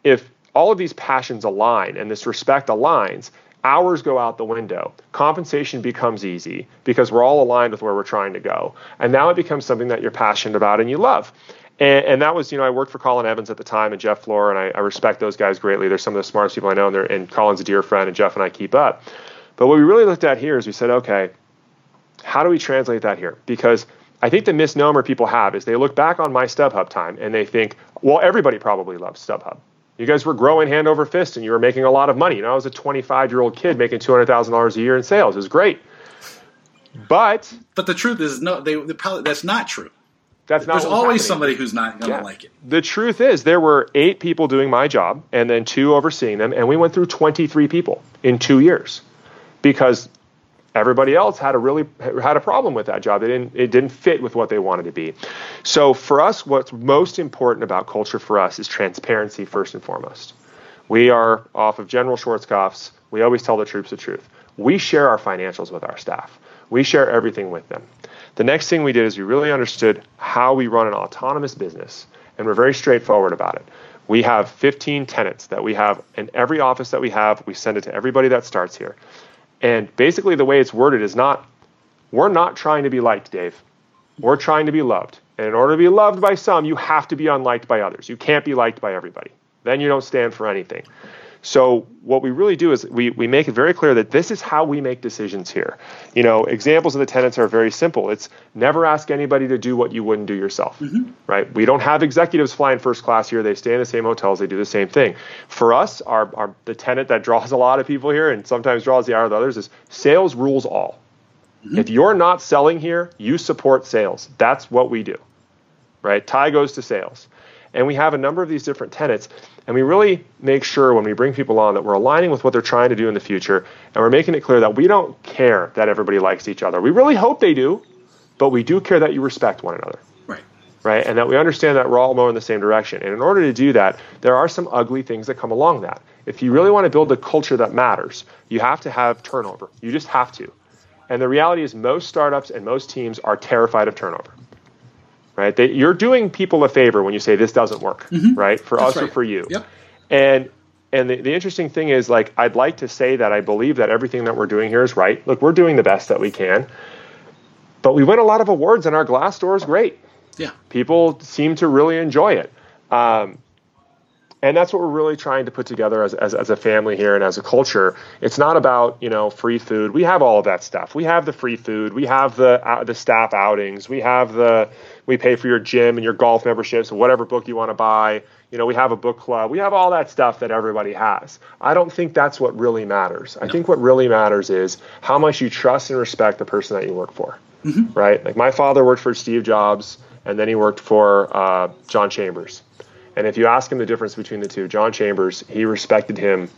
if all of these passions align and this respect aligns, hours go out the window. Compensation becomes easy because we're all aligned with where we're trying to go. And now it becomes something that you're passionate about and you love. And, and that was, you know, I worked for Colin Evans at the time and Jeff Fluhr, and I, I respect those guys greatly. They're some of the smartest people I know, and, they're, and Colin's a dear friend, and Jeff and I keep up. But what we really looked at here is we said, okay, how do we translate that here? Because I think the misnomer people have is they look back on my StubHub time and they think, well, everybody probably loves StubHub. You guys were growing hand over fist and you were making a lot of money. You know, I was a 25 year old kid making $200,000 a year in sales. It was great. But but the truth is no, they, they probably that's not true. That's not. There's always happening. somebody who's not going to yeah. like it. The truth is, there were eight people doing my job, and then two overseeing them, and we went through 23 people in two years, because everybody else had a really had a problem with that job. It didn't it didn't fit with what they wanted to be. So for us, what's most important about culture for us is transparency first and foremost. We are off of General Schwarzkopf's. We always tell the troops the truth. We share our financials with our staff. We share everything with them. The next thing we did is we really understood how we run an autonomous business, and we're very straightforward about it. We have 15 tenants that we have in every office that we have. We send it to everybody that starts here. And basically, the way it's worded is not, we're not trying to be liked, Dave. We're trying to be loved. And in order to be loved by some, you have to be unliked by others. You can't be liked by everybody. Then you don't stand for anything. So what we really do is we, we make it very clear that this is how we make decisions here. You know, examples of the tenants are very simple. It's never ask anybody to do what you wouldn't do yourself, mm-hmm. right? We don't have executives flying first class here. They stay in the same hotels. They do the same thing. For us, our, our the tenant that draws a lot of people here and sometimes draws the ire of others is sales rules all. Mm-hmm. If you're not selling here, you support sales. That's what we do, right? Tie goes to sales. And we have a number of these different tenets, And we really make sure when we bring people on that we're aligning with what they're trying to do in the future. And we're making it clear that we don't care that everybody likes each other. We really hope they do, but we do care that you respect one another. Right. Right. And that we understand that we're all more in the same direction. And in order to do that, there are some ugly things that come along that. If you really want to build a culture that matters, you have to have turnover. You just have to. And the reality is, most startups and most teams are terrified of turnover right? You're doing people a favor when you say this doesn't work, mm-hmm. right? For That's us right. or for you. Yep. And and the, the interesting thing is like I'd like to say that I believe that everything that we're doing here is right. Look, we're doing the best that we can. But we win a lot of awards and our Glassdoor is great. Yeah. People seem to really enjoy it. Um, and that's what we're really trying to put together as, as, as, a family here and as a culture. It's not about you know free food. We have all of that stuff. We have the free food. We have the uh, the staff outings. We have the we pay for your gym and your golf memberships whatever book you want to buy. You know we have a book club. We have all that stuff that everybody has. I don't think that's what really matters. I think what really matters is how much you trust and respect the person that you work for mm-hmm. right? Like my father worked for steve jobs and then he worked for uh, john chambers and if you ask him the difference between the two, John Chambers, he respected him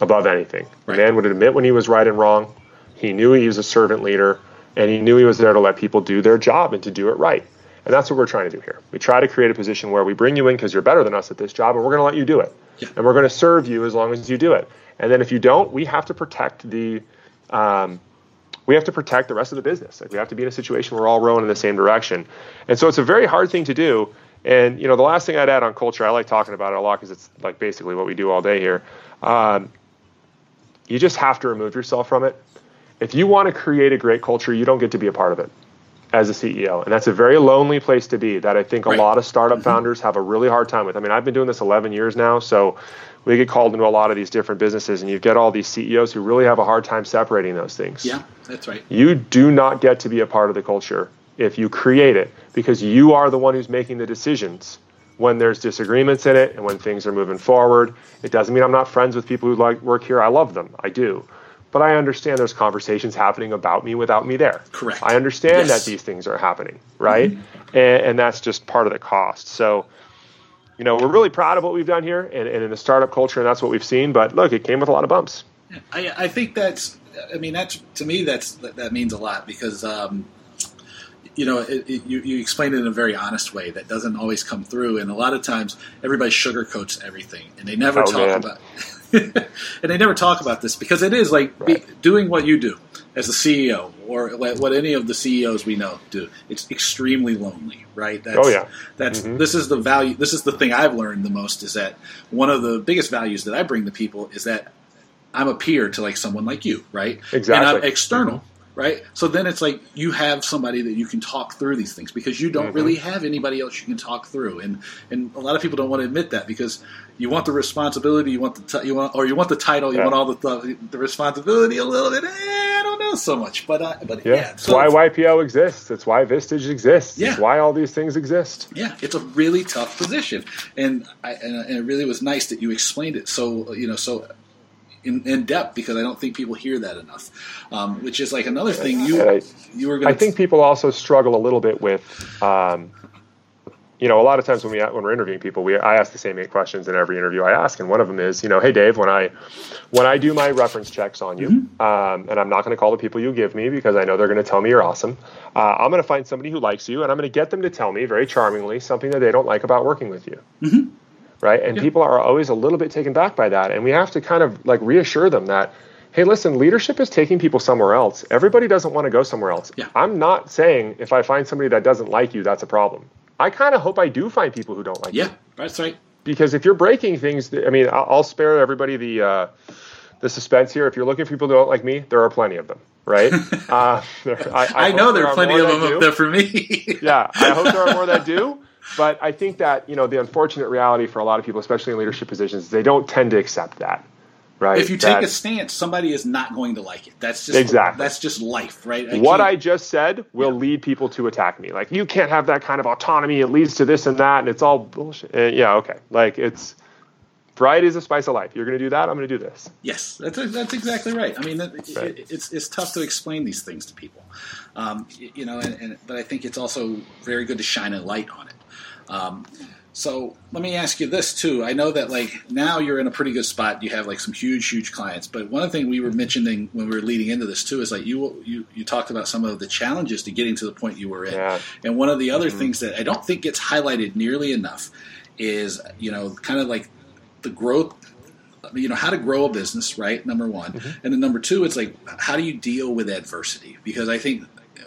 above anything. Right. The man would admit when he was right and wrong. He knew he was a servant leader, and he knew he was there to let people do their job and to do it right. And that's what we're trying to do here. We try to create a position where we bring you in because you're better than us at this job, and we're going to let you do it. Yeah. And we're going to serve you as long as you do it. And then if you don't, we have to protect the um, we have to protect the rest of the business. Like we have to be in a situation where we're all rowing in the same direction. And so it's a very hard thing to do. And you know, the last thing I'd add on culture, I like talking about it a lot because it's like basically what we do all day here. Um, you just have to remove yourself from it. If you want to create a great culture, you don't get to be a part of it as a CEO, and that's a very lonely place to be. That I think right. a lot of startup mm-hmm. founders have a really hard time with. I mean, I've been doing this 11 years now, so we get called into a lot of these different businesses, and you get all these CEOs who really have a hard time separating those things. Yeah, that's right. You do not get to be a part of the culture if you create it because you are the one who's making the decisions when there's disagreements in it and when things are moving forward. It doesn't mean I'm not friends with people who like work here. I love them. I do. But I understand there's conversations happening about me without me there. Correct. I understand yes. that these things are happening, right? Mm-hmm. And, and, that's just part of the cost. So, you know, we're really proud of what we've done here and, and in the startup culture, and that's what we've seen. But look, it came with a lot of bumps. I, I think that's, I mean, that's to me, that's that, that means a lot because um, you know, it, it, you, you explained it in a very honest way that doesn't always come through. And a lot of times, everybody sugarcoats everything, and they never Oh, talk man. about. and they never talk about this because it is like be, doing what you do as a CEO or what what any of the CEOs we know do. It's extremely lonely, right? That's, Oh, yeah. That's Mhm. this is the value. This is the thing I've learned the most is that one of the biggest values that I bring to people is that I'm a peer to like someone like you, right? Exactly. And I'm external, right? So then it's like you have somebody that you can talk through these things because you don't Mhm. really have anybody else you can talk through, and and a lot of people don't want to admit that because you want the responsibility, you want the t- you want or you want the title, you Yeah. want all the th- the responsibility a little bit. Eh, I don't know so much, but uh, but yeah, Yeah, it's so why YPO exists. It's why Vistage exists. Yeah. It's why all these things exist. Yeah, it's a really tough position, and I, and, and it really was nice that you explained it so you know so in, in depth because I don't think people hear that enough. Um, which is like another thing you I- you were going. I think people also struggle a little bit with, um, you know, a lot of times when we when we're interviewing people, we I ask the same eight questions in every interview I ask, and one of them is, you know, hey Dave, when I when I do my reference checks on you, um, and I'm not going to call the people you give me because I know they're going to tell me you're awesome. Uh, I'm going to find somebody who likes you, and I'm going to get them to tell me very charmingly something that they don't like about working with you. Right, and Yeah. people are always a little bit taken back by that, and we have to kind of like reassure them that hey, listen, leadership is taking people somewhere else. Everybody doesn't want to go somewhere else. Yeah. I'm not saying if I find somebody that doesn't like you, that's a problem. I kind of hope I do find people who don't like you. yeah, that's right. Because if you're breaking things, I mean, I'll, spare everybody the uh, the suspense here. If you're looking for people who don't like me, there are plenty of them, right? uh, there- I, I, know there are plenty of them up there for me. Yeah, I hope there are more that do. But I think that you know the unfortunate reality for a lot of people, especially in leadership positions, is they don't tend to accept that. Right. if you take That- a stance, somebody is not going to like it. That's just Exactly. That's just life, right? what I just said will lead people to attack me. Like you can't have that kind of autonomy. It leads to this and that, and it's all bullshit. Uh, yeah, okay. Like it's variety is the spice of life. You're going to do that. I'm going to do this. Yes, that's that's exactly right. I mean, that, Right. it, it's it's tough to explain these things to people, um, you know. And, and but I think it's also very good to shine a light on it. Um, so let me ask you this too. I know that like now you're in a pretty good spot. You have like some huge, huge clients. But one thing we were mentioning when we were leading into this too is like you you you talked about some of the challenges to getting to the point you were in. Yeah. And one of the other things that I don't think gets highlighted nearly enough is you know kind of like the growth you know how to grow a business right number one and then number two it's like how do you deal with adversity because i think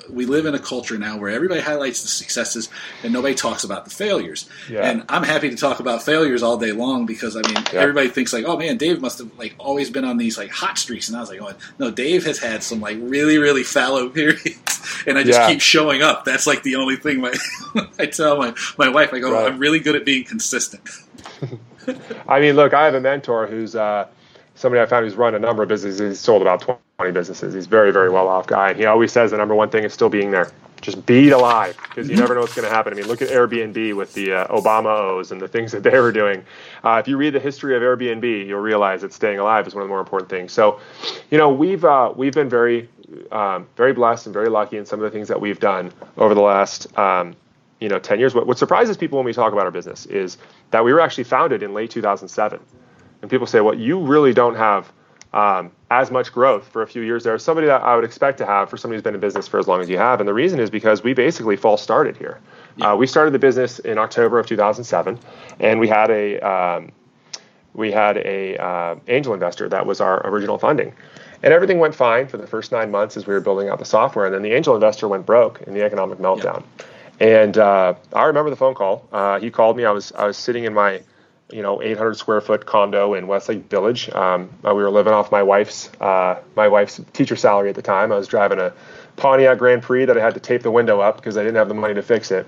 we live in a culture now where everybody highlights the successes and nobody talks about the failures Yeah. and i'm happy to talk about failures all day long because i mean Yeah. everybody thinks like oh man dave must have like always been on these like hot streaks and i was like oh no dave has had some like really really fallow periods and i just Yeah. keep showing up that's like the only thing my i tell my, my wife i go Right. i'm really good at being consistent I mean, look, I have a mentor who's uh, somebody I found who's run a number of businesses. He's sold about 20 businesses. He's very, very well off guy. And he always says the number one thing is still being there. Just be alive because you never know what's going to happen. I mean, look at Airbnb with the uh, Obama O's and the things that they were doing. Uh, if you read the history of Airbnb, you'll realize that staying alive is one of the more important things. So, you know, we've uh, we've been very, um, very blessed and very lucky in some of the things that we've done over the last um, you know 10 years what, what surprises people when we talk about our business is that we were actually founded in late 2007 and people say well you really don't have um, as much growth for a few years there somebody that i would expect to have for somebody who's been in business for as long as you have. And the reason is because we basically false started here. Uh, we started the business in october of 2007 and we had a um, we had a uh, angel investor that was our original funding. And everything went fine for the first nine months as we were building out the software and then the angel investor went broke in the economic meltdown. And uh, i remember the phone call. Uh, he called me. I was i was sitting in my you know 800 square foot condo in westlake village um, uh, we were living off my wife's uh, my wife's teacher salary at the time i was driving a pontiac grand prix that i had to tape the window up because i didn't have the money to fix it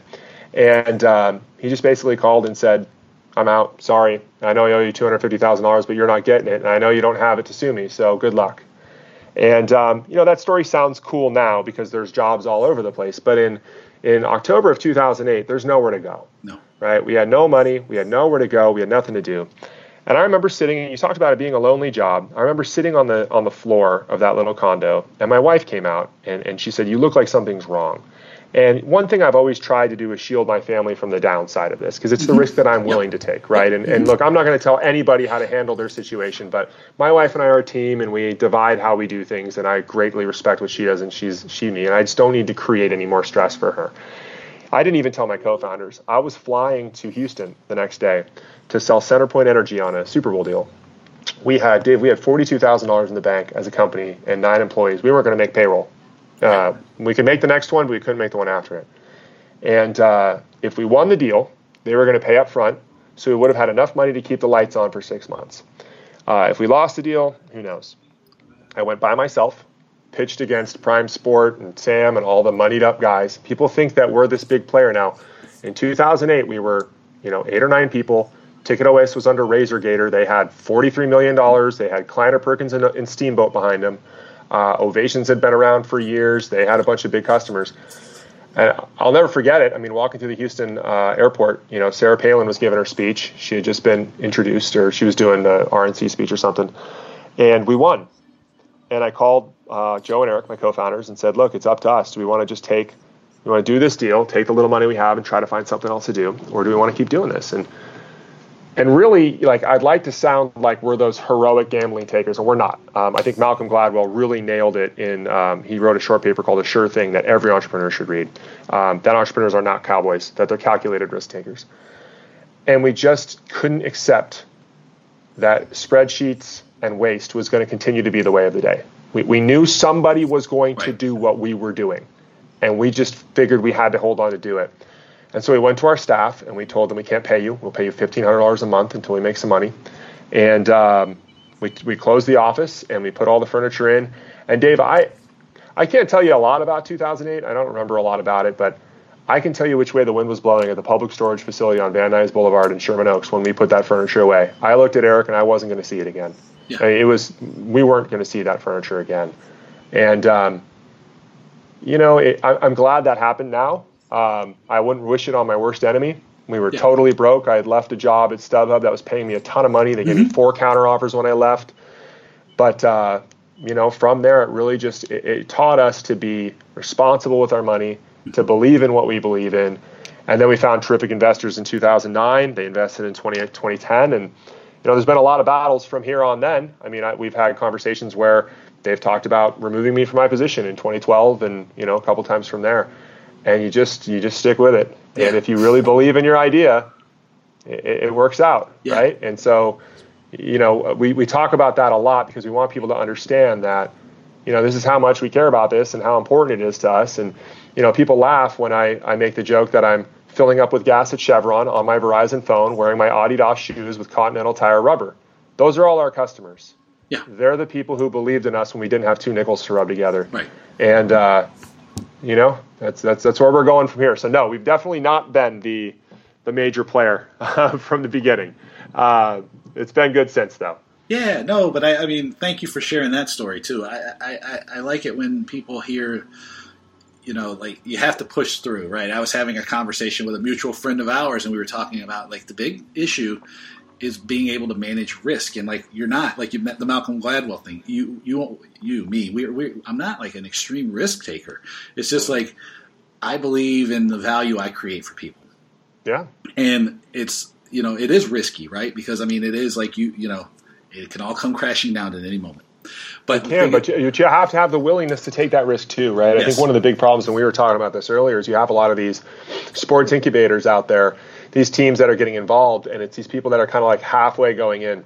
and um, he just basically called and said I'm out. Sorry. I know I owe you $250,000, but you're not getting it. And I know you don't have it to sue me. So good luck. And, um, you know, that story sounds cool now because there's jobs all over the place. But in, in October of 2008, there's nowhere to go. no Right? We had no money. We had nowhere to go. We had nothing to do. And I remember sitting, and you talked about it being a lonely job. I remember sitting on the on the floor of that little condo, and my wife came out and, and she said, You look like something's wrong. And one thing I've always tried to do is shield my family from the downside of this because it's the risk that I'm willing to take, right? And, and look, I'm not going to tell anybody how to handle their situation, but my wife and I are a team and we divide how we do things. And I greatly respect what she does and she's she me. And I just don't need to create any more stress for her. I didn't even tell my co founders. I was flying to Houston the next day to sell Centerpoint Energy on a Super Bowl deal. We had, Dave, we had $42,000 in the bank as a company and nine employees. We weren't going to make payroll uh, we could make the next one, but we couldn't make the one after it. And uh, if we won the deal, they were going to pay up front, so we would have had enough money to keep the lights on for six months. Uh, if we lost the deal, who knows? I went by myself, pitched against Prime Sport and Sam and all the moneyed up guys. People think that we're this big player now. In 2008, we were, you know, eight or nine people. Ticket OS was under Razorgator. They had $43 million. They had Kleiner Perkins and, and Steamboat behind them. Uh, Ovations had been around for years. They had a bunch of big customers. And I'll never forget it. I mean, walking through the Houston uh, airport, you know, Sarah Palin was giving her speech. She had just been introduced, or she was doing the RNC speech or something. And we won. And I called uh, Joe and Eric, my co-founders, and said, "Look, it's up to us. Do we want to just take, we want to do this deal, take the little money we have, and try to find something else to do, or do we want to keep doing this?" And and really, like I'd like to sound like we're those heroic gambling takers, and we're not. Um, I think Malcolm Gladwell really nailed it. In um, he wrote a short paper called "A Sure Thing" that every entrepreneur should read. Um, that entrepreneurs are not cowboys; that they're calculated risk takers. And we just couldn't accept that spreadsheets and waste was going to continue to be the way of the day. We, we knew somebody was going right. to do what we were doing, and we just figured we had to hold on to do it. And so we went to our staff and we told them we can't pay you. We'll pay you $1,500 a month until we make some money. And um, we, we closed the office and we put all the furniture in. And Dave, I, I can't tell you a lot about 2008. I don't remember a lot about it, but I can tell you which way the wind was blowing at the public storage facility on Van Nuys Boulevard in Sherman Oaks when we put that furniture away. I looked at Eric and I wasn't going to see it again. Yeah. I mean, it was we weren't going to see that furniture again, and um, you know it, I, am glad that happened now um, I wouldn't wish it on my worst enemy. We were yeah. totally broke. I had left a job at StubHub that was paying me a ton of money. They gave mm-hmm. me four counter offers when I left. But uh, you know, from there, it really just it, it, taught us to be responsible with our money, to believe in what we believe in. And then we found terrific investors in 2009. They invested in 20, 2010, and you know, there's been a lot of battles from here on. Then, I mean, I, we've had conversations where they've talked about removing me from my position in 2012, and you know, a couple times from there and you just you just stick with it. Yeah. And if you really believe in your idea, it, it works out, yeah. right? And so, you know, we we talk about that a lot because we want people to understand that, you know, this is how much we care about this and how important it is to us. And you know, people laugh when I I make the joke that I'm filling up with gas at Chevron on my Verizon phone, wearing my Adidas shoes with Continental Tire rubber. Those are all our customers. Yeah. They're the people who believed in us when we didn't have two nickels to rub together. Right. And uh, you know, that's that's that's where we're going from here. So no, we've definitely not been the the major player uh, from the beginning. Uh, it's been good since though. Yeah, no, but I, I, mean, thank you for sharing that story too. I, I, I like it when people hear, you know, like you have to push through, right? I was having a conversation with a mutual friend of ours, and we were talking about like the big issue is being able to manage risk and like you're not like you met the Malcolm Gladwell thing. You you you me we we I'm not like an extreme risk taker. It's just like I believe in the value I create for people. Yeah. And it's you know it is risky, right? Because I mean it is like you you know it can all come crashing down at any moment. But it can, but you, you, have to have the willingness to take that risk too, right? Yes. I think one of the big problems, and we were talking about this earlier, is you have a lot of these sports incubators out there these teams that are getting involved, and it's these people that are kind of like halfway going in.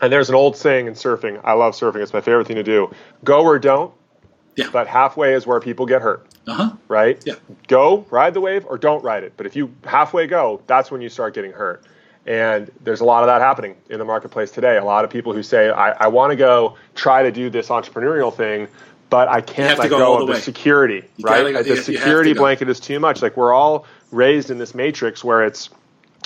And there's an old saying in surfing. I love surfing. It's my favorite thing to do. Go or don't. Yeah. But halfway is where people get hurt. Uh-huh. Right? Yeah. Go, ride the wave, or don't ride it. But if you halfway go, that's when you start getting hurt. And there's a lot of that happening in the marketplace today. A lot of people who say, I, I want to go try to do this entrepreneurial thing, but I can't let go, go of the, security, you right? Gotta, the security blanket is too much. Like we're all raised in this matrix where it's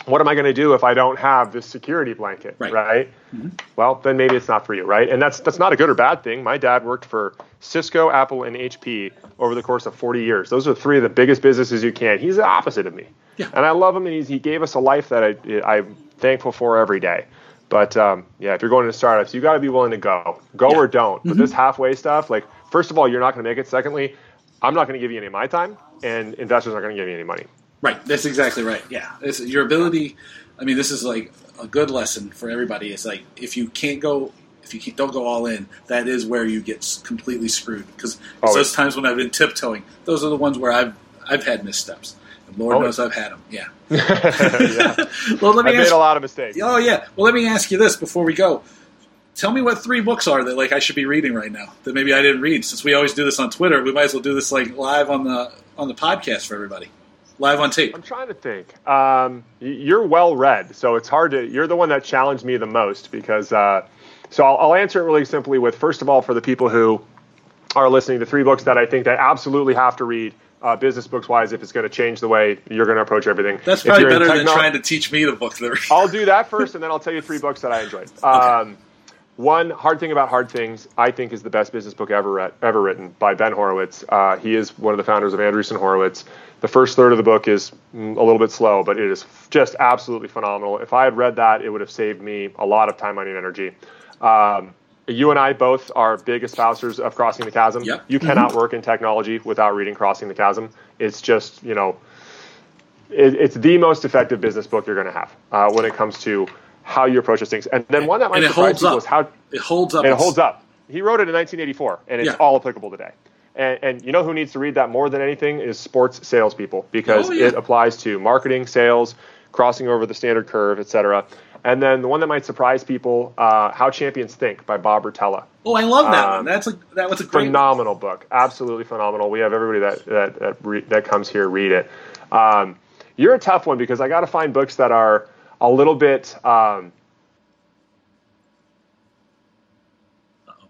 what am I going to do if I don't have this security blanket, right? right? Mm-hmm. Well, then maybe it's not for you, right? And that's that's not a good or bad thing. My dad worked for Cisco, Apple, and HP over the course of 40 years. Those are three of the biggest businesses you can. He's the opposite of me, yeah. and I love him, and he's, he gave us a life that I, I'm thankful for every day. But um, yeah, if you're going to startups, you got to be willing to go, go yeah. or don't. But mm-hmm. this halfway stuff, like first of all, you're not going to make it. Secondly, I'm not going to give you any of my time and investors aren't going to give you any money. Right. That's exactly right. Yeah. It's your ability. I mean, this is like a good lesson for everybody. It's like if you can't go, if you don't go all in, that is where you get completely screwed. Because oh, those times when I've been tiptoeing, those are the ones where I've I've had missteps. And Lord Always. knows I've had them. Yeah. yeah. Well, let me. I me made ask. a lot of mistakes. Oh yeah. Well, let me ask you this before we go. Tell me what three books are that like I should be reading right now that maybe I didn't read. Since we always do this on Twitter, we might as well do this like live on the on the podcast for everybody, live on tape. I'm trying to think. Um, you're well read, so it's hard to. You're the one that challenged me the most because. Uh, so I'll, I'll answer it really simply with first of all, for the people who are listening, the three books that I think they absolutely have to read, uh, business books wise, if it's going to change the way you're going to approach everything. That's probably better than trying to teach me the book. That I'll do that first, and then I'll tell you three books that I enjoyed. Um, one hard thing about hard things, I think, is the best business book ever read, ever written by Ben Horowitz. Uh, he is one of the founders of Andreessen Horowitz. The first third of the book is a little bit slow, but it is just absolutely phenomenal. If I had read that, it would have saved me a lot of time, money, and energy. Um, you and I both are big espousers of Crossing the Chasm. Yep. You cannot work in technology without reading Crossing the Chasm. It's just, you know, it, it's the most effective business book you're going to have uh, when it comes to how you approach these things. And then one that might and surprise people up. is how It holds up. and it holds up. He wrote it in 1984, and it's Yeah. all applicable today. And, and you know who needs to read that more than anything is sports salespeople because Oh, yeah. it applies to marketing, sales, crossing over the standard curve, etc. And then the one that might surprise people, uh, "How Champions Think" by Bob Rotella. Oh, I love that Um, one. That's a that was a great. phenomenal book, absolutely phenomenal. We have everybody that that that, re- that comes here read it. Um, you're a tough one because I got to find books that are a little bit. Um,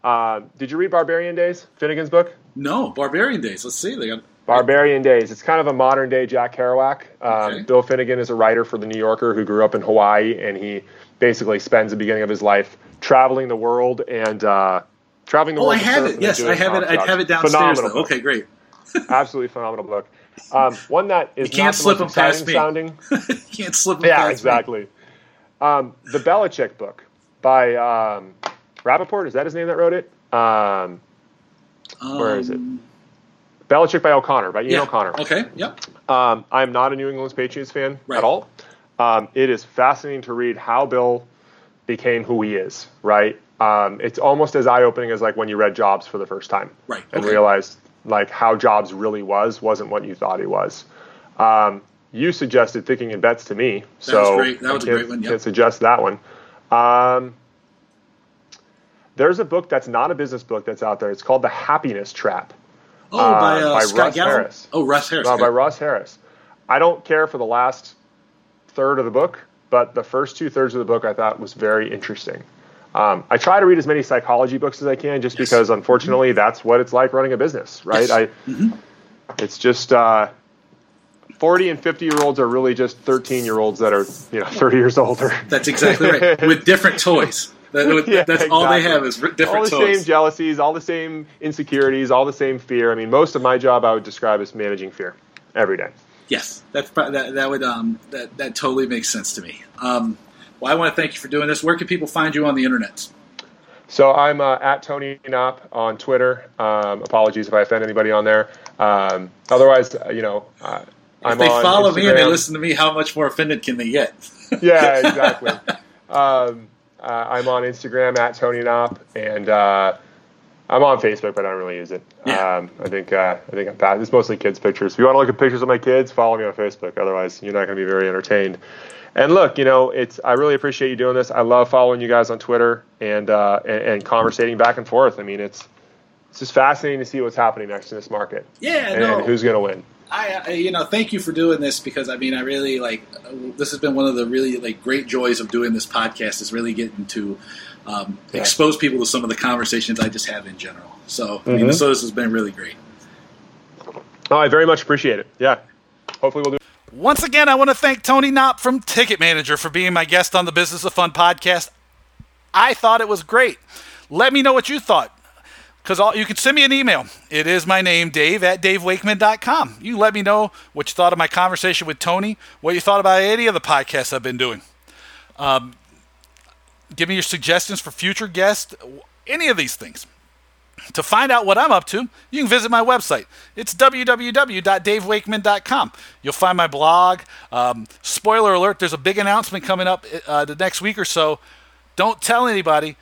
uh, did you read Barbarian Days, Finnegan's book? No, Barbarian Days. Let's see. They got Barbarian Days. It's kind of a modern day Jack Kerouac. Um, Okay. Bill Finnegan is a writer for the New Yorker who grew up in Hawaii, and he basically spends the beginning of his life traveling the world and uh, traveling the world. Oh, world. I have it. Yes, I have it. I have it downstairs. Okay, great. Absolutely phenomenal book. Um, one that is You can't slip them past me. sounding. Can't slip them yeah, past me. exactly. Um, the Belichick book by um, Rappaport. Is that his name that wrote it? Um, where is it? Um, Belichick by O'Connor, by Ian yeah. O'Connor. Okay. Yep. Um, I'm not a New England Patriots fan Right. at all. Um, it is fascinating to read how Bill became who he is. Right. Um, it's almost as eye opening as like when you read Jobs for the first time. Right, And okay. realized like how Jobs really was wasn't what you thought he was. Um, you suggested Thinking in Bets to me, so was great. That was a can- great one, yep. Can suggest that one. Um, there's a book that's not a business book that's out there. It's called The Happiness Trap. Oh, by, uh, by Scott Russ Gallo. Harris. Oh, Russ Harris. Uh, by. Ross Harris. I don't care for the last third of the book, but the first two thirds of the book I thought was very interesting. Um, I try to read as many psychology books as I can, just Yes. because unfortunately that's what it's like running a business, right? Yes. Mm-hmm. I, it's just uh, forty and fifty year olds are really just thirteen year olds that are you know thirty years older. That's exactly right. With different toys. That- Yeah, that's all they have is different all the toys. same jealousies, all the same insecurities, all the same fear. I mean, most of my job I would describe as managing fear every day. Yes, that's that, that would um, that that totally makes sense to me. Um, well, I want to thank you for doing this. Where can people find you on the internet? So I'm uh, at Tony Knopp on Twitter. Um, apologies if I offend anybody on there. Um, otherwise, uh, you know, uh, If they follow me and they listen to me, how much more offended can they get? yeah, exactly. um, uh, I'm on Instagram at Tony Knopp, and uh, I'm on Facebook, but I don't really use it. Yeah. Um, I think uh, I think I'm past. It's mostly kids' pictures. If you want to look at pictures of my kids, follow me on Facebook. Otherwise, you're not going to be very entertained. And look, you know, it's I really appreciate you doing this. I love following you guys on Twitter and uh, and, and conversating back and forth. I mean, it's it's just fascinating to see what's happening next in this market Yeah, and, no. and who's going to win. I, I, you know, thank you for doing this because I mean, I really like uh, this has been one of the really like great joys of doing this podcast is really getting to um, Yeah. expose people to some of the conversations I just have in general. So, I mean, Mhm. so this has been really great. Oh, I very much appreciate it. Yeah. Hopefully, we'll do. Once again, I want to thank Tony Knopp from Ticket Manager for being my guest on the Business of Fun podcast. I thought it was great. Let me know what you thought. Because you can send me an email. It is my name, Dave, at davewakeman.com. You let me know what you thought of my conversation with Tony, what you thought about any of the podcasts I've been doing. Um, give me your suggestions for future guests, any of these things. To find out what I'm up to, you can visit my website. It's www.davewakeman.com. You'll find my blog. Um, spoiler alert, there's a big announcement coming up uh, the next week or so. Don't tell anybody,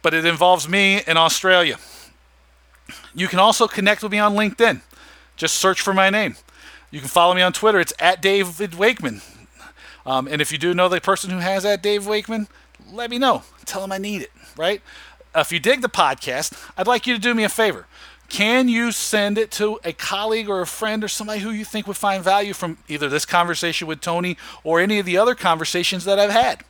but it involves me in Australia. You can also connect with me on LinkedIn. Just search for my name. You can follow me on Twitter. It's at David Wakeman. Um, and if you do know the person who has at Dave Wakeman, let me know. Tell him I need it, right? if you dig the podcast, I'd like you to do me a favor. Can you send it to a colleague or a friend or somebody who you think would find value from either this conversation with Tony or any of the other conversations that I've had?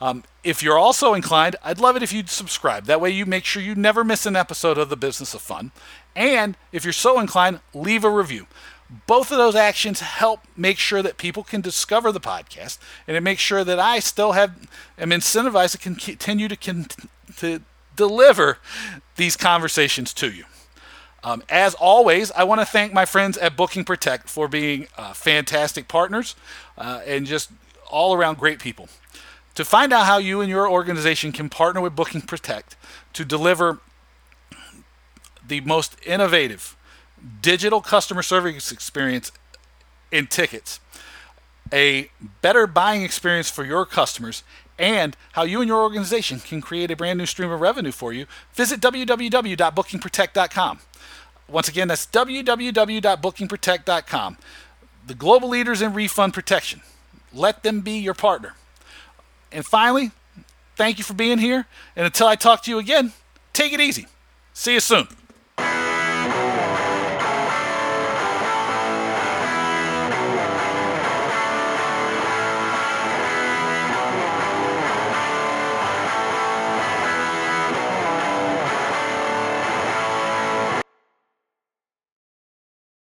Um, if you're also inclined, I'd love it if you'd subscribe. That way, you make sure you never miss an episode of The Business of Fun. And if you're so inclined, leave a review. Both of those actions help make sure that people can discover the podcast, and it makes sure that I still have am incentivized to continue to, con- to deliver these conversations to you. Um, as always, I want to thank my friends at Booking Protect for being uh, fantastic partners uh, and just all around great people. To find out how you and your organization can partner with Booking Protect to deliver the most innovative digital customer service experience in tickets, a better buying experience for your customers, and how you and your organization can create a brand new stream of revenue for you, visit www.bookingprotect.com. Once again, that's www.bookingprotect.com. The global leaders in refund protection. Let them be your partner. And finally, thank you for being here. And until I talk to you again, take it easy. See you soon.